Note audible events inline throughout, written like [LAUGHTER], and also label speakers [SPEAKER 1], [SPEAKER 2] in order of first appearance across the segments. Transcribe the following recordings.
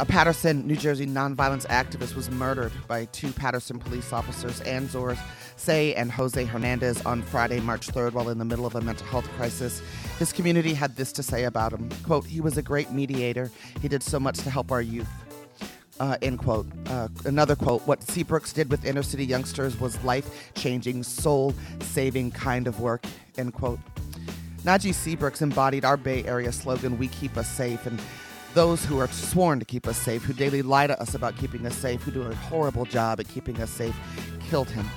[SPEAKER 1] a Paterson, New Jersey nonviolence activist, was murdered by two Paterson police officers, Anzor Say and Jose Hernandez, on Friday, March 3rd, while in the middle of a mental health crisis. His community had this to say about him quote, He was a great mediator. He did so much to help our youth. Uh, end quote. Uh, another quote What Seabrooks did with inner city youngsters was life changing, soul saving kind of work. End quote. Najee Seabrooks embodied our Bay Area slogan, We Keep Us Safe, and those who are sworn to keep us safe, who daily lie to us about keeping us safe, who do a horrible job at keeping us safe, killed him.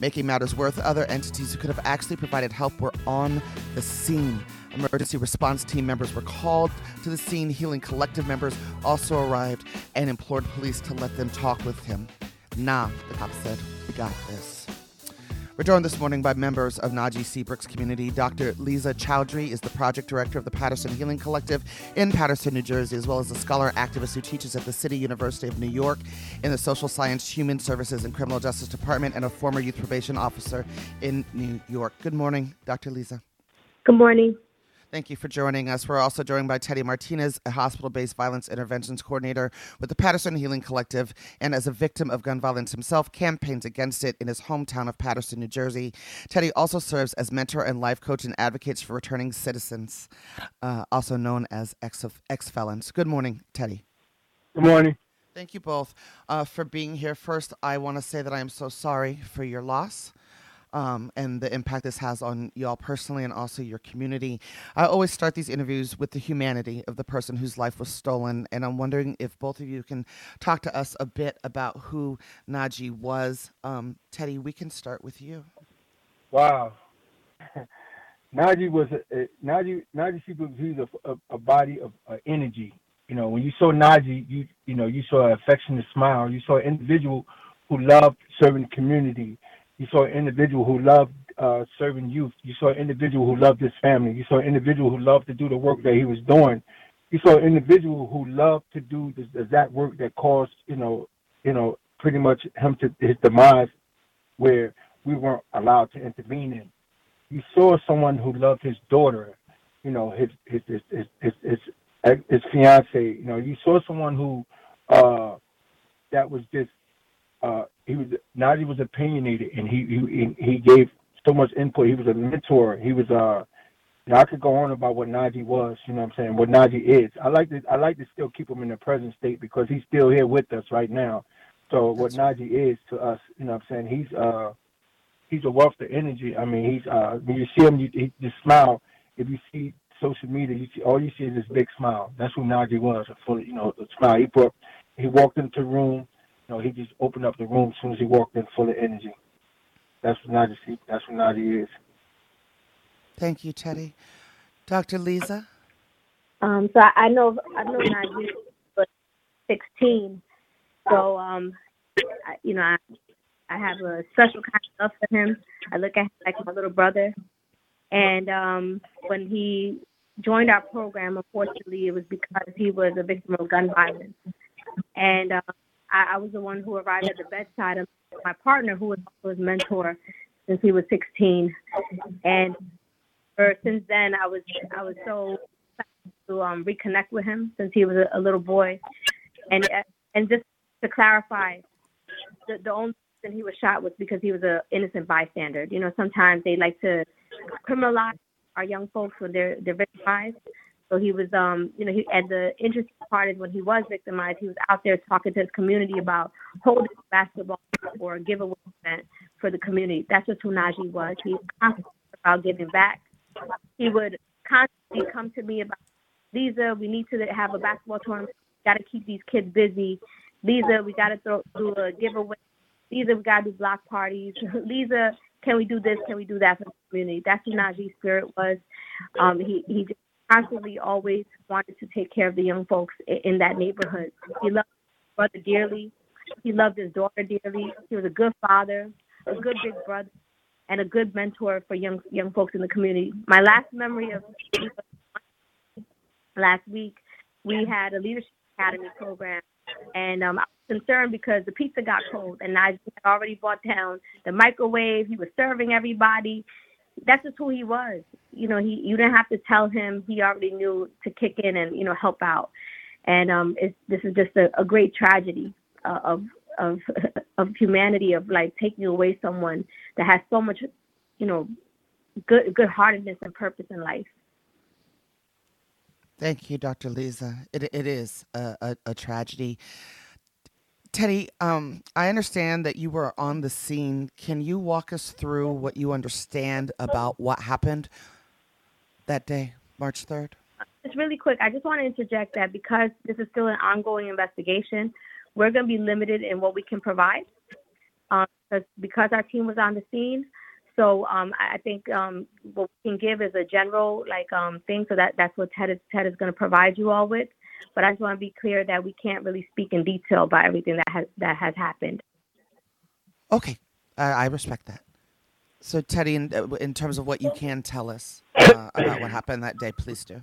[SPEAKER 1] Making matters worse, other entities who could have actually provided help were on the scene. Emergency response team members were called to the scene. Healing Collective members also arrived and implored police to let them talk with him. Nah, the cops said, we got this. We're joined this morning by members of Najee Seabrooks community. Dr. Liza Chowdhury is the project director of the Paterson Healing Collective in Paterson, New Jersey, as well as a scholar activist who teaches at the City University of New York in the Social Science, Human Services, and Criminal Justice Department, and a former youth probation officer in New York. Good morning, Dr. Liza.
[SPEAKER 2] Good morning.
[SPEAKER 1] Thank you for joining us. We're also joined by Teddie Martinez, a hospital based violence interventions coordinator with the Paterson Healing Collective, and as a victim of gun violence himself, campaigns against it in his hometown of Paterson, New Jersey. Teddie also serves as mentor and life coach and advocates for returning citizens, uh, also known as ex felons. Good morning, Teddie.
[SPEAKER 3] Good morning.
[SPEAKER 1] Thank you both uh, for being here. First, I want to say that I am so sorry for your loss um, and the impact this has on y'all personally and also your community. I always start these interviews with the humanity of the person whose life was stolen, and I'm wondering if both of you can talk to us a bit about who Najee was. Um, Teddie, we can start with you.
[SPEAKER 3] Wow. [LAUGHS] Najee was a, a Najee Najee he's a, a, a body of uh, energy. You know, when you saw Najee, you you know you saw an affectionate smile. You saw an individual who loved serving the community. You saw an individual who loved uh, serving youth. You saw an individual who loved his family. You saw an individual who loved to do the work that he was doing. You saw an individual who loved to do the, that work that caused, you know, you know, pretty much him to his demise, where we weren't allowed to intervene in. You saw someone who loved his daughter, you know, his his his his his, his, his fiance. You know, you saw someone who uh, that was just uh, he was Najee was opinionated and he he he gave so much input. He was a mentor. He was uh I could go on about what Najee was, you know what I'm saying, what Najee is. I like to I like to still keep him in the present state because he's still here with us right now. So what Najee is to us, you know what I'm saying, he's uh he's a wealth of energy. I mean he's uh when you see him you he just smile. If you see social media, you see all you see is this big smile. That's who Najee was, a full you know, the smile. He put he walked into the room you know, he just opened up the room as soon as he walked in, full of energy. That's what Najee. That's what Najee is.
[SPEAKER 1] Thank you, Teddie. Dr. Liza.
[SPEAKER 2] Um, so I, I know I know Najee was 16. So um, I, you know, I I have a special kind of love for him. I look at him like my little brother. And um, when he joined our program, unfortunately, it was because he was a victim of gun violence. And um, I, I was the one who arrived at the bedside of my partner, who was his mentor since he was 16. And for, since then, I was I was so to um, reconnect with him since he was a, a little boy. And and just to clarify, the, the only reason he was shot was because he was an innocent bystander. You know, sometimes they like to criminalize our young folks when they're they're victimized. So he was, um, you know, he, and the interesting part is when he was victimized, he was out there talking to his community about holding basketball or a giveaway event for the community. That's what Najee was. He was constantly about giving back. He would constantly come to me about, Liza, we need to have a basketball tournament. Got to keep these kids busy. Liza, we got to throw do a giveaway. Liza, we got to do block parties. [LAUGHS] Liza, can we do this? Can we do that for the community? That's what Najee's spirit was. Um, he he just constantly always wanted to take care of the young folks in that neighborhood. He loved his brother dearly. He loved his daughter dearly. He was a good father, a good big brother, and a good mentor for young young folks in the community. My last memory of last week we had a leadership academy program, and um, I was concerned because the pizza got cold, and I had already bought down the microwave. He was serving everybody. That's just who he was. You know, he you didn't have to tell him. He already knew to kick in and you know help out. And um, this is just a, a great tragedy uh, of of [LAUGHS] of humanity of like taking away someone that has so much, you know, good good heartedness and purpose in life.
[SPEAKER 1] Thank you, Dr. Liza. It it is a, a, a tragedy. Teddie, um, I understand that you were on the scene. Can you walk us through what you understand about what happened that day, March 3rd?
[SPEAKER 2] Just really quick, I just want to interject that because this is still an ongoing investigation, we're going to be limited in what we can provide um, because, because our team was on the scene. So um, I think um, what we can give is a general like um, thing. So that that's what Ted is, Ted is going to provide you all with. But I just want to be clear that we can't really speak in detail about everything that has that has happened.
[SPEAKER 1] Okay, I, I respect that. So Teddie, in, uh, in terms of what you can tell us uh, about what happened that day, please do.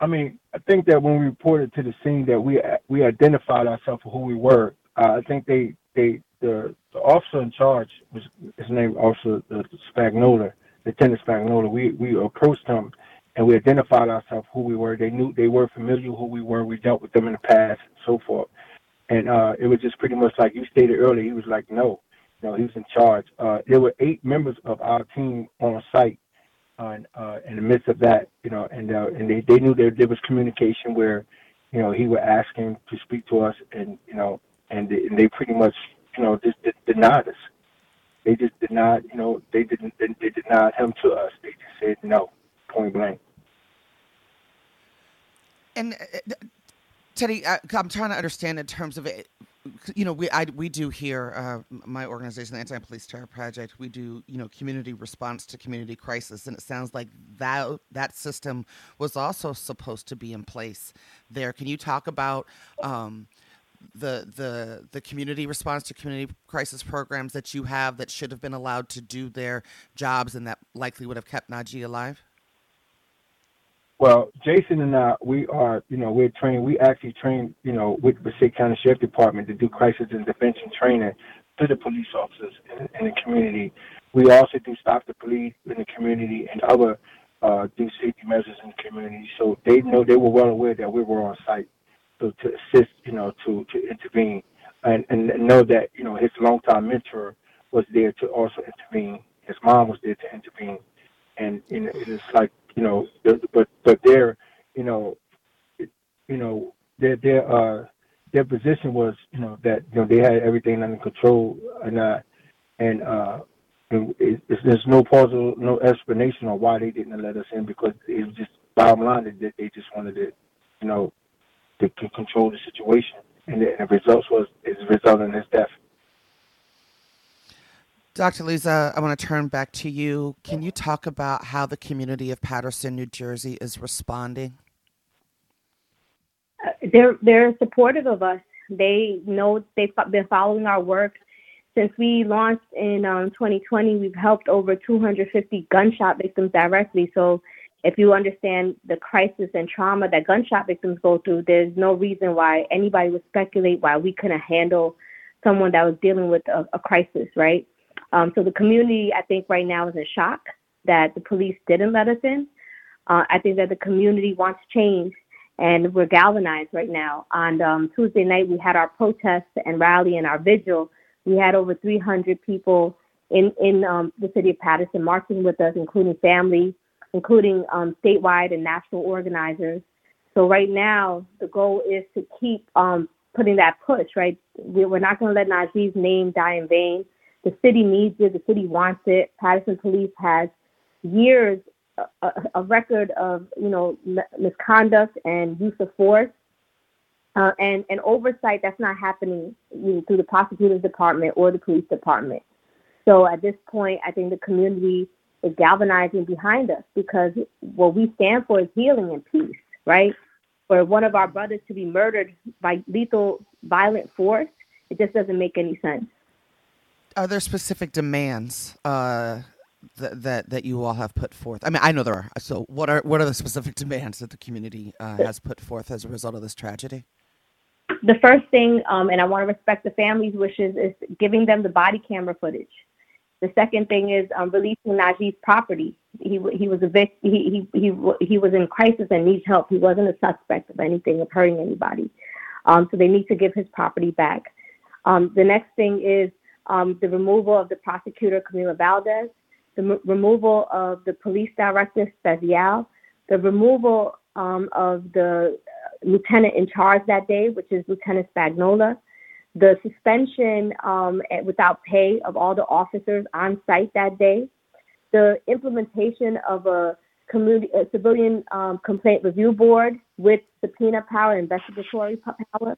[SPEAKER 3] I mean, I think that when we reported to the scene that we we identified ourselves for who we were. Uh, I think they they the, the officer in charge was his name Officer uh, Spagnola, Lieutenant Spagnola. We we approached him and we identified ourselves who we were. They knew they were familiar who we were. We dealt with them in the past and so forth. And uh, it was just pretty much like you stated earlier. He was like, no, you know, he was in charge. Uh, there were eight members of our team on site. Uh, uh, in the midst of that, you know, and uh, and they, they knew there there was communication where, you know, he would ask him to speak to us, and you know, and they, and they pretty much you know, just denied us. They just denied, you know, they didn't, they denied him to us. They just said no, point blank.
[SPEAKER 1] And uh, Teddie, I, I'm trying to understand in terms of it. You know, we I, we do here. Uh, my organization, the Anti-Police Terror Project, we do you know community response to community crisis, and it sounds like that that system was also supposed to be in place there. Can you talk about? Um, the the the community response to community crisis programs that you have that should have been allowed to do their jobs and that likely would have kept Najee alive?
[SPEAKER 3] Well, Jason and I, we are, you know, we're trained. We actually train, you know, with the Passaic County Sheriff Department to do crisis and intervention training to the police officers in, in the community. We also do stop the bleed in the community and other uh, do safety measures in the community. So they know they were well aware that we were on site to, to assist, you know, to, to intervene and, and know that, you know, his longtime mentor was there to also intervene. His mom was there to intervene. And, you know, it's like, you know, but, but their, you know, you know, their, their, uh, their position was, you know, that, you know, they had everything under control and, uh, and, uh, it, it, there's no plausible, no explanation on why they didn't let us in because it was just bottom line that they just wanted to, you know, to, to control the situation. And the, and the results was is resulting in his death.
[SPEAKER 1] Dr. Liza, I want to turn back to you. Can you talk about how the community of Paterson, New Jersey, is responding?
[SPEAKER 2] Uh, they're they're supportive of us. They know they've been following our work since we launched in um, 2020. We've helped over 250 gunshot victims directly. So if you understand the crisis and trauma that gunshot victims go through, there's no reason why anybody would speculate why we couldn't handle someone that was dealing with a, a crisis, right? Um, so the community, I think, right now is in shock that the police didn't let us in. Uh, I think that the community wants change, and we're galvanized right now. On um, Tuesday night, we had our protest and rally and our vigil. We had over 300 people in in um, the city of Paterson marching with us, including family, including um, statewide and national organizers. So right now, the goal is to keep um, putting that push, right? We're not going to let Najee's name die in vain. The city needs it. The city wants it. Paterson Police has years, a, a record of, you know, misconduct and use of force. Uh, and, and oversight that's not happening you know, through the prosecutor's department or the police department. So at this point, I think the community is galvanizing behind us because what we stand for is healing and peace, right? For one of our brothers to be murdered by lethal, violent force, it just doesn't make any sense.
[SPEAKER 1] Are there specific demands uh, that, that that you all have put forth? I mean, I know there are. So, what are what are the specific [LAUGHS] demands that the community uh, has put forth as a result of this tragedy?
[SPEAKER 2] The first thing, um, and I want to respect the family's wishes, is giving them the body camera footage. The second thing is um, releasing Najee's property. He he was a vic- he, he he he was in crisis and needs help. He wasn't a suspect of anything of hurting anybody. Um, so they need to give his property back. Um, the next thing is um, the removal of the prosecutor Camelia Valdes, the m- removal of the police director Speziale, the removal um, of the lieutenant in charge that day, which is Lieutenant Spagnola, the suspension um, without pay of all the officers on site that day, the implementation of a, community, civilian um, complaint review board with subpoena power, investigatory power,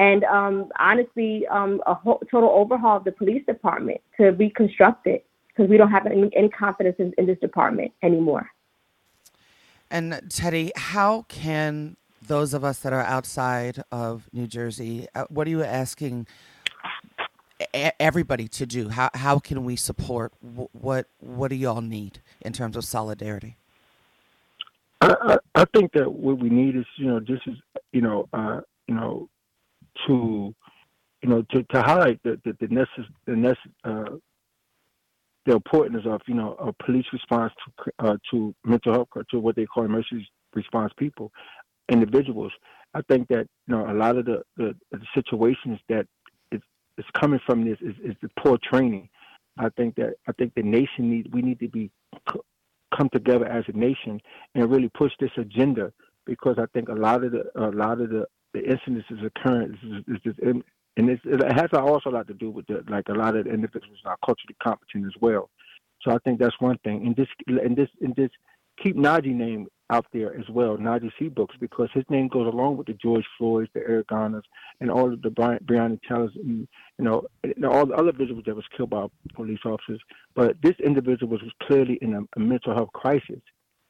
[SPEAKER 2] and um, honestly, um, a whole, total overhaul of the police department to reconstruct it because we don't have any, any confidence in, in this department anymore.
[SPEAKER 1] And Teddie, how can those of us that are outside of New Jersey, uh, what are you asking everybody to do? How how can we support? What what do y'all need in terms of solidarity?
[SPEAKER 3] I, I, I think that what we need is you know this is you know uh, you know to you know to, to highlight the the, the necess- the necess- uh, the importance of you know a police response to uh, to mental health to what they call emergency response people individuals. I think that you know a lot of the, the, the situations that is, is coming from this is, is the poor training. I think that I think the nation need we need to be come together as a nation and really push this agenda because I think a lot of the a lot of the the incidents is occurring is and it has also a lot to do with the, like a lot of individuals are culturally competent as well. So I think that's one thing. And this and this and this keep Najee name out there as well, Najee Seabrooks, because his name goes along with the George Floyds, the Eric Garners, and all of the Brian, Breonna Taylors, and you know, and all the other individuals that was killed by police officers. But this individual was, was clearly in a, a mental health crisis,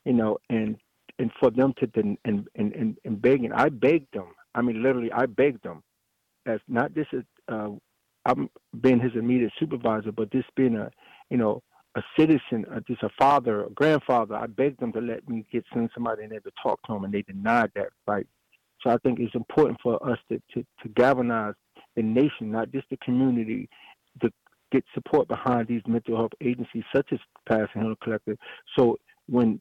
[SPEAKER 3] you know, and and for them to and and and, and begging, I begged them. I mean, literally, I begged them, as not just uh, I'm being his immediate supervisor, but this being a, you know, a citizen, uh, just a father, a grandfather, I begged them to let me get send somebody in there to talk to them, and they denied that right. So I think it's important for us to, to, to galvanize the nation, not just the community, to get support behind these mental health agencies such as Paterson Hill Collective. So when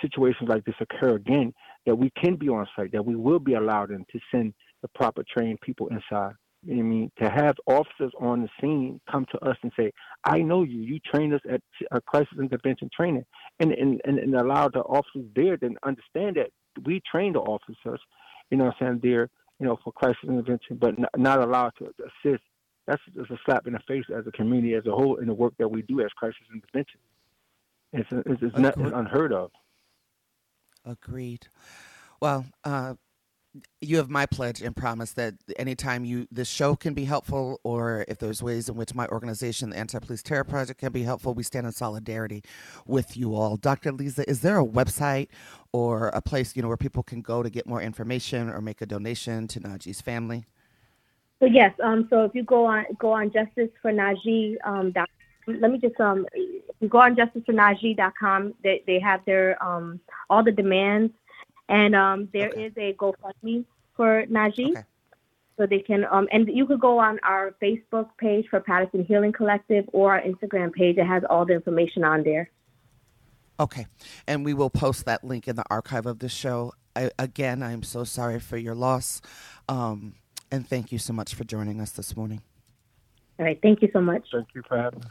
[SPEAKER 3] situations like this occur again, that we can be on site, that we will be allowed in to send the proper trained people inside. I mean, to have officers on the scene come to us and say, "I know you. You trained us at a crisis intervention training," and and and, and allow the officers there to understand that we train the officers, you know, what I'm saying there, you know, for crisis intervention, but not, not allowed to assist. That's just a slap in the face as a community as a whole in the work that we do as crisis intervention. It's it's, it's not unheard of.
[SPEAKER 1] Agreed. Well, uh, you have my pledge and promise that anytime you this show can be helpful or if there's ways in which my organization the anti-police terror project can be helpful we stand in solidarity with you all dr liza is there a website or a place you know where people can go to get more information or make a donation to najee's family
[SPEAKER 2] so yes um so if you go on go on justice for um let me just um you go on justice for najee.com they, they have their um all the demands and um, there okay. is a GoFundMe for Najee. Okay. So they can, um, and you could go on our Facebook page for Paterson Healing Collective or our Instagram page. It has all the information on there.
[SPEAKER 1] Okay. And we will post that link in the archive of the show. I, again, I'm so sorry for your loss. Um, and thank you so much for joining us this morning.
[SPEAKER 2] All right. Thank you so much.
[SPEAKER 3] Thank you for having us.